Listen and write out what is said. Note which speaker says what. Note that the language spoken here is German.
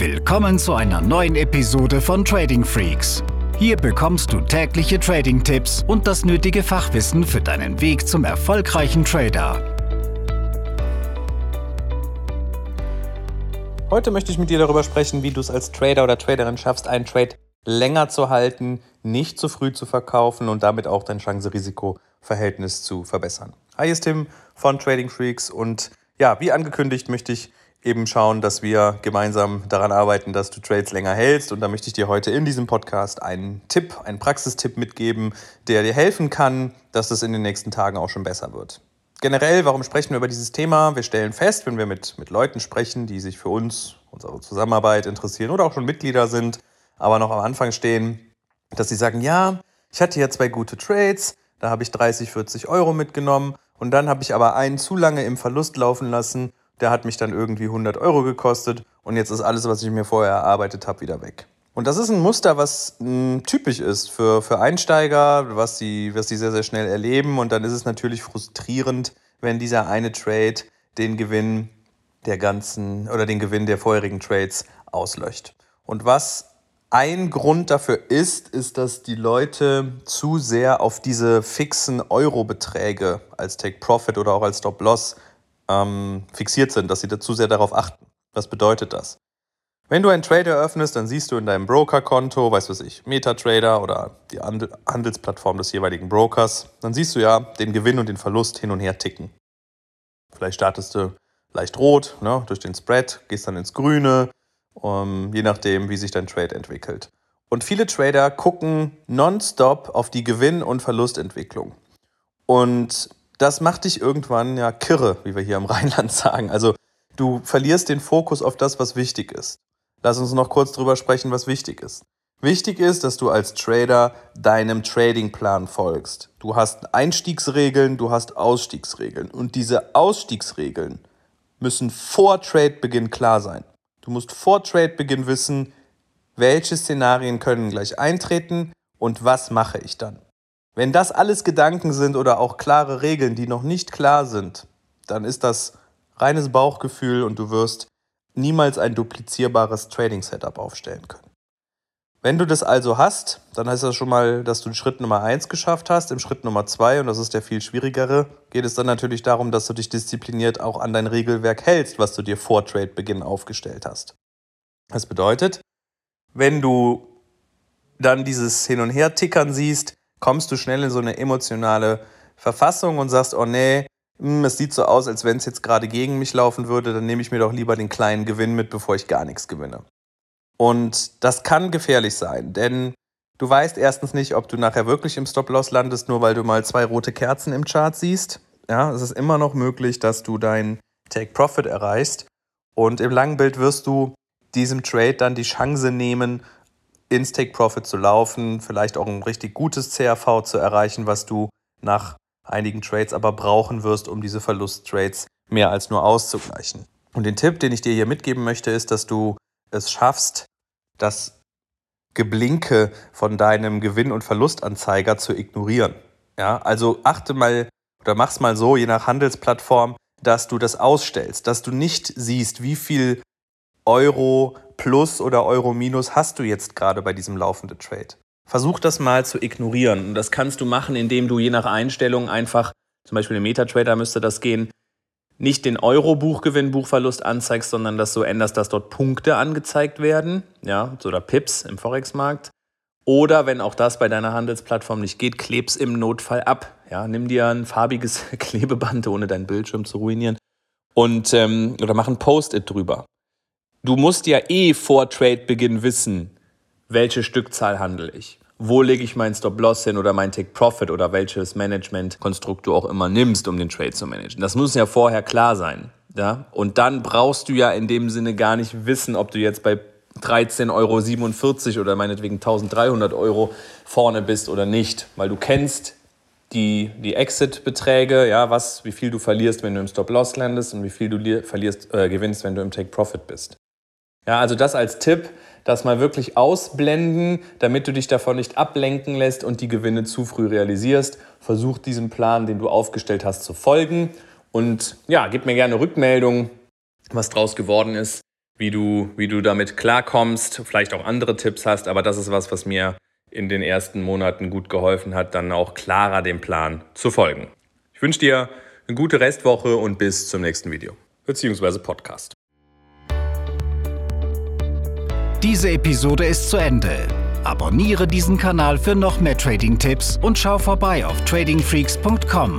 Speaker 1: Willkommen zu einer neuen Episode von Trading Freaks. Hier bekommst du tägliche Trading-Tipps und das nötige Fachwissen für deinen Weg zum erfolgreichen Trader.
Speaker 2: Heute möchte ich mit dir darüber sprechen, wie du es als Trader oder Traderin schaffst, einen Trade länger zu halten, nicht zu früh zu verkaufen und damit auch dein Chance-Risiko-Verhältnis zu verbessern. Hi, hier ist Tim von Trading Freaks und ja, wie angekündigt möchte ich eben schauen, dass wir gemeinsam daran arbeiten, dass du Trades länger hältst. Und da möchte ich dir heute in diesem Podcast einen Tipp, einen Praxistipp mitgeben, der dir helfen kann, dass es in den nächsten Tagen auch schon besser wird. Generell, warum sprechen wir über dieses Thema? Wir stellen fest, wenn wir mit, mit Leuten sprechen, die sich für uns, unsere Zusammenarbeit interessieren oder auch schon Mitglieder sind, aber noch am Anfang stehen, dass sie sagen, ja, ich hatte ja zwei gute Trades, da habe ich 30, 40 Euro mitgenommen und dann habe ich aber einen zu lange im Verlust laufen lassen der hat mich dann irgendwie 100 Euro gekostet und jetzt ist alles, was ich mir vorher erarbeitet habe, wieder weg. Und das ist ein Muster, was mh, hm, typisch ist für, für Einsteiger, was sie, was sie sehr, sehr schnell erleben. Und dann ist es natürlich frustrierend, wenn dieser eine Trade den Gewinn der ganzen oder den Gewinn der vorherigen Trades auslöscht. Und was ein Grund dafür ist, ist, dass die Leute zu sehr auf diese fixen Eurobeträge als Take Profit oder auch als Stop Loss ähm, fixiert sind, dass sie dazu sehr darauf achten. Was bedeutet das? Wenn du einen Trader öffnest, dann siehst du in deinem Brokerkonto, weißt du was ich, MetaTrader oder die Handelsplattform des jeweiligen Brokers, dann siehst du ja den Gewinn und den Verlust hin und her ticken. Vielleicht startest du leicht rot ne, durch den Spread, gehst dann ins Grüne, um, je nachdem, wie sich dein Trade entwickelt. Und viele Trader gucken nonstop auf die Gewinn- und Verlustentwicklung. Und das macht dich irgendwann ja kirre, wie wir hier im Rheinland sagen. Also du verlierst den Fokus auf das, was wichtig ist. Lass uns noch kurz drüber sprechen, was wichtig ist. Wichtig ist, dass du als Trader deinem Tradingplan folgst. Du hast Einstiegsregeln, du hast Ausstiegsregeln. Und diese Ausstiegsregeln müssen vor Tradebeginn klar sein. Du musst vor Tradebeginn wissen, welche Szenarien können gleich eintreten und was mache ich dann. Wenn das alles Gedanken sind oder auch klare Regeln, die noch nicht klar sind, dann ist das reines Bauchgefühl und du wirst niemals ein duplizierbares Trading-Setup aufstellen können. Wenn du das also hast, dann heißt das schon mal, dass du den Schritt Nummer 1 geschafft hast. Im Schritt Nummer 2, und das ist der viel schwierigere, geht es dann natürlich darum, dass du dich diszipliniert auch an dein Regelwerk hältst, was du dir vor Trade-Beginn aufgestellt hast. Das bedeutet, wenn du dann dieses Hin- und Her-Tickern siehst, kommst du schnell in so eine emotionale Verfassung und sagst, oh nee, hm, es sieht so aus, als wenn es jetzt gerade gegen mich laufen würde, dann nehme ich mir doch lieber den kleinen Gewinn mit, bevor ich gar nichts gewinne. Und das kann gefährlich sein, denn du weißt erstens nicht, ob du nachher wirklich im Stop-Loss landest, nur weil du mal zwei rote Kerzen im Chart siehst. Ja, es ist immer noch möglich, dass du dein Take-Profit erreichst. Und im langen Bild wirst du diesem Trade dann die Chance nehmen, ins Take Profit zu laufen, vielleicht auch ein richtig gutes CRV zu erreichen, was du nach einigen Trades aber brauchen wirst, um diese Verlusttrades mehr als nur auszugleichen. Und den Tipp, den ich dir hier mitgeben möchte, ist, dass du es schaffst, das Geblinke von deinem Gewinn- und Verlustanzeiger zu ignorieren. Ja, also achte mal oder mach's mal so, je nach Handelsplattform, dass du das ausstellst, dass du nicht siehst, wie viel Euro plus oder Euro minus hast du jetzt gerade bei diesem laufenden Trade? Versuch das mal zu ignorieren. Und das kannst du machen, indem du je nach Einstellung einfach, zum Beispiel im MetaTrader müsste das gehen, nicht den Euro-Buchgewinn, Buchverlust anzeigst, sondern dass du änderst, dass dort Punkte angezeigt werden, ja, oder Pips im Forex-Markt. Oder wenn auch das bei deiner Handelsplattform nicht geht, kleb's im Notfall ab. Ja, nimm dir ein farbiges Klebeband, ohne deinen Bildschirm zu ruinieren, und ähm, oder mach ein Post-it drüber du musst ja eh vor Trade-Beginn wissen, welche Stückzahl handle ich. Wo lege ich meinen Stop-Loss hin oder mein Take-Profit oder welches Management-Konstrukt du auch immer nimmst, um den Trade zu managen. Das muss ja vorher klar sein. Ja? Und dann brauchst du ja in dem Sinne gar nicht wissen, ob du jetzt bei 13,47 Euro oder meinetwegen 1300 Euro vorne bist oder nicht, weil du kennst die, die Exit-Beträge, ja, was, wie viel du verlierst, wenn du im Stop-Loss landest und wie viel du verlierst, äh, gewinnst, wenn du im Take-Profit bist. Ja, also das als Tipp, das mal wirklich ausblenden, damit du dich davon nicht ablenken lässt und die Gewinne zu früh realisierst. Versuch diesem Plan, den du aufgestellt hast, zu folgen. Und ja, gib mir gerne Rückmeldung, was draus geworden ist,
Speaker 3: wie du, wie du damit klarkommst, vielleicht auch andere Tipps hast, aber das ist was, was mir in den ersten Monaten gut geholfen hat, dann auch klarer dem Plan zu folgen. Ich wünsche dir eine gute Restwoche und bis zum nächsten Video, bzw. Podcast.
Speaker 1: Diese Episode ist zu Ende. Abonniere diesen Kanal für noch mehr Trading-Tipps und schau vorbei auf tradingfreaks.com.